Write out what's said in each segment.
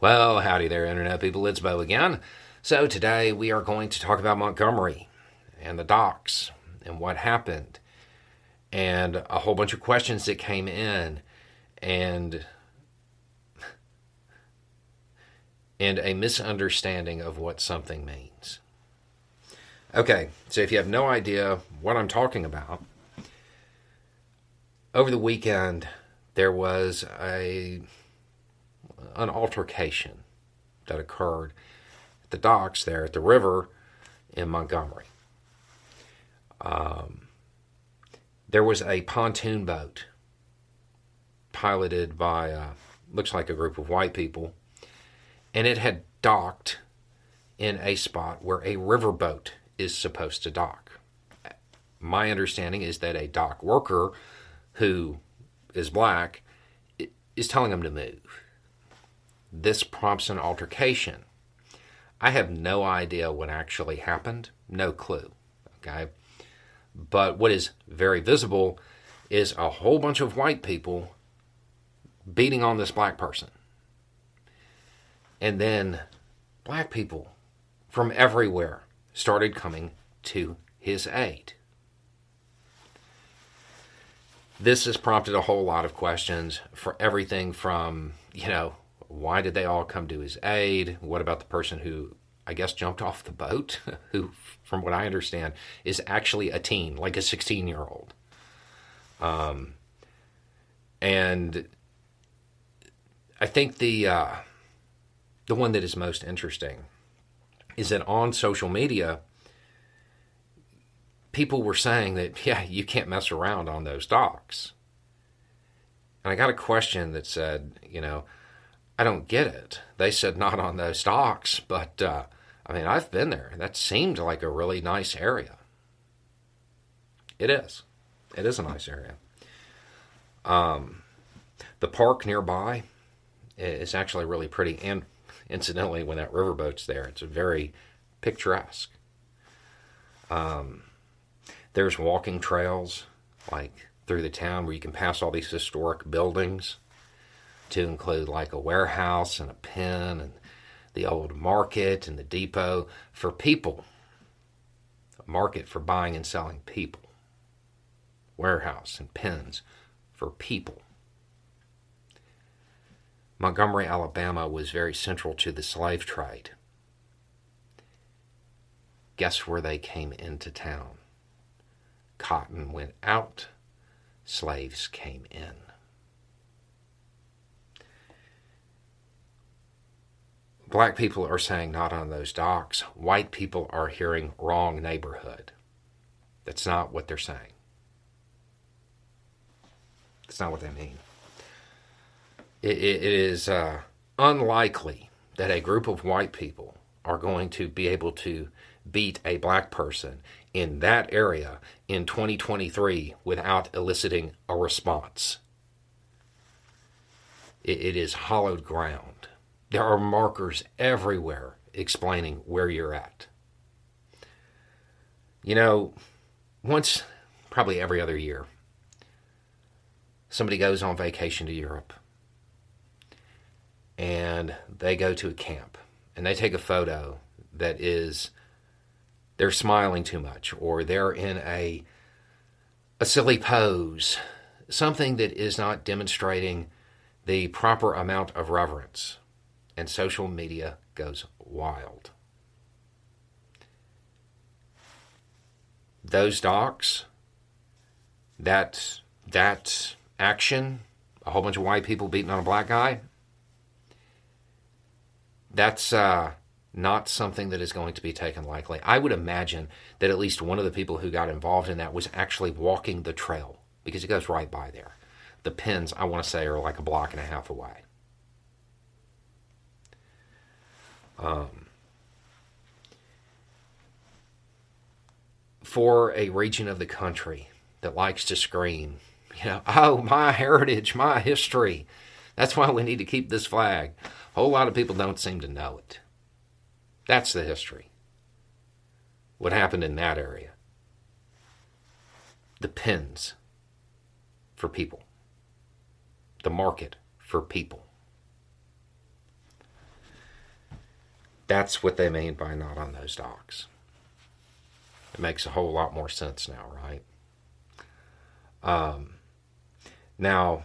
Well, howdy there, Internet people. It's Beau again. So, today we are going to talk about Montgomery and the docks and what happened and a whole bunch of questions that came in and and a misunderstanding of what something means. Okay, so if you have no idea what I'm talking about, over the weekend there was a an altercation that occurred at the docks there at the river in Montgomery. Um, there was a pontoon boat piloted by uh, looks like a group of white people, and it had docked in a spot where a riverboat is supposed to dock. My understanding is that a dock worker who is black is telling them to move this prompts an altercation. I have no idea what actually happened, no clue. Okay. But what is very visible is a whole bunch of white people beating on this black person. And then black people from everywhere started coming to his aid. This has prompted a whole lot of questions for everything from, you know, why did they all come to his aid? What about the person who, I guess, jumped off the boat, who, from what I understand, is actually a teen, like a 16 year old? Um, and I think the uh, the one that is most interesting is that on social media, people were saying that yeah, you can't mess around on those docks. And I got a question that said, you know, I don't get it. They said not on those docks, but uh, I mean, I've been there. That seemed like a really nice area. It is. It is a nice area. Um, the park nearby is actually really pretty. And incidentally, when that riverboat's there, it's very picturesque. Um, there's walking trails like through the town where you can pass all these historic buildings to include like a warehouse and a pen and the old market and the depot for people. A market for buying and selling people. Warehouse and pens for people. Montgomery, Alabama was very central to the slave trade. Guess where they came into town? Cotton went out, slaves came in. Black people are saying not on those docks. White people are hearing wrong neighborhood. That's not what they're saying. That's not what they mean. it, it is uh, unlikely that a group of white people are going to be able to beat a black person in that area in 2023 without eliciting a response. it, it is hollowed ground. There are markers everywhere explaining where you're at. You know, once, probably every other year, somebody goes on vacation to Europe and they go to a camp and they take a photo that is they're smiling too much or they're in a a silly pose something that is not demonstrating the proper amount of reverence and social media goes wild. Those docks, that that action, a whole bunch of white people beating on a black guy, that's uh, not something that is going to be taken lightly. I would imagine that at least one of the people who got involved in that was actually walking the trail because it goes right by there. The pins, I want to say, are like a block and a half away. Um, for a region of the country that likes to scream, you know, oh, my heritage, my history. That's why we need to keep this flag. A whole lot of people don't seem to know it. That's the history. What happened in that area? The pins for people, the market for people. That's what they mean by not on those docks. It makes a whole lot more sense now, right? Um, now,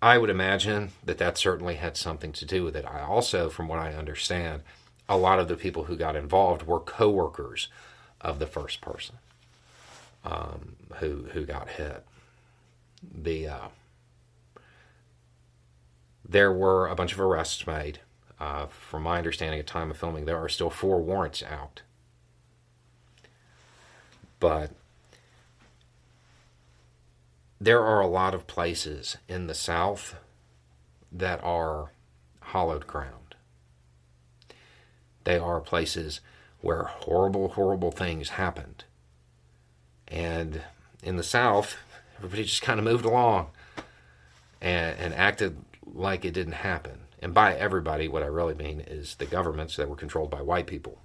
I would imagine that that certainly had something to do with it. I also, from what I understand, a lot of the people who got involved were coworkers of the first person um, who who got hit. The uh, there were a bunch of arrests made. Uh, from my understanding at time of filming, there are still four warrants out. But there are a lot of places in the South that are hollowed ground. They are places where horrible, horrible things happened. And in the South, everybody just kind of moved along and, and acted like it didn't happen. And by everybody, what I really mean is the governments that were controlled by white people.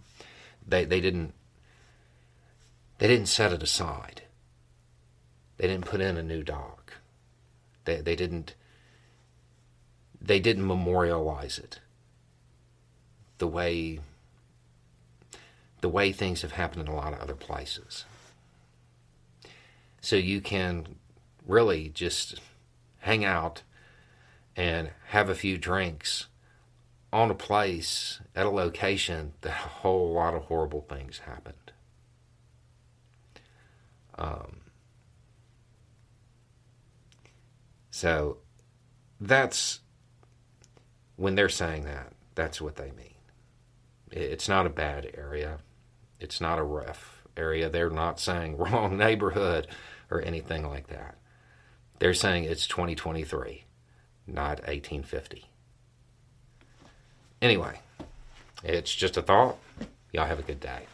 They, they didn't they didn't set it aside. They didn't put in a new dock. They, they didn't they didn't memorialize it the way the way things have happened in a lot of other places. So you can really just hang out and have a few drinks on a place at a location that a whole lot of horrible things happened. Um, So that's when they're saying that, that's what they mean. It's not a bad area. It's not a rough area. They're not saying wrong neighborhood or anything like that. They're saying it's 2023, not 1850. Anyway, it's just a thought. Y'all have a good day.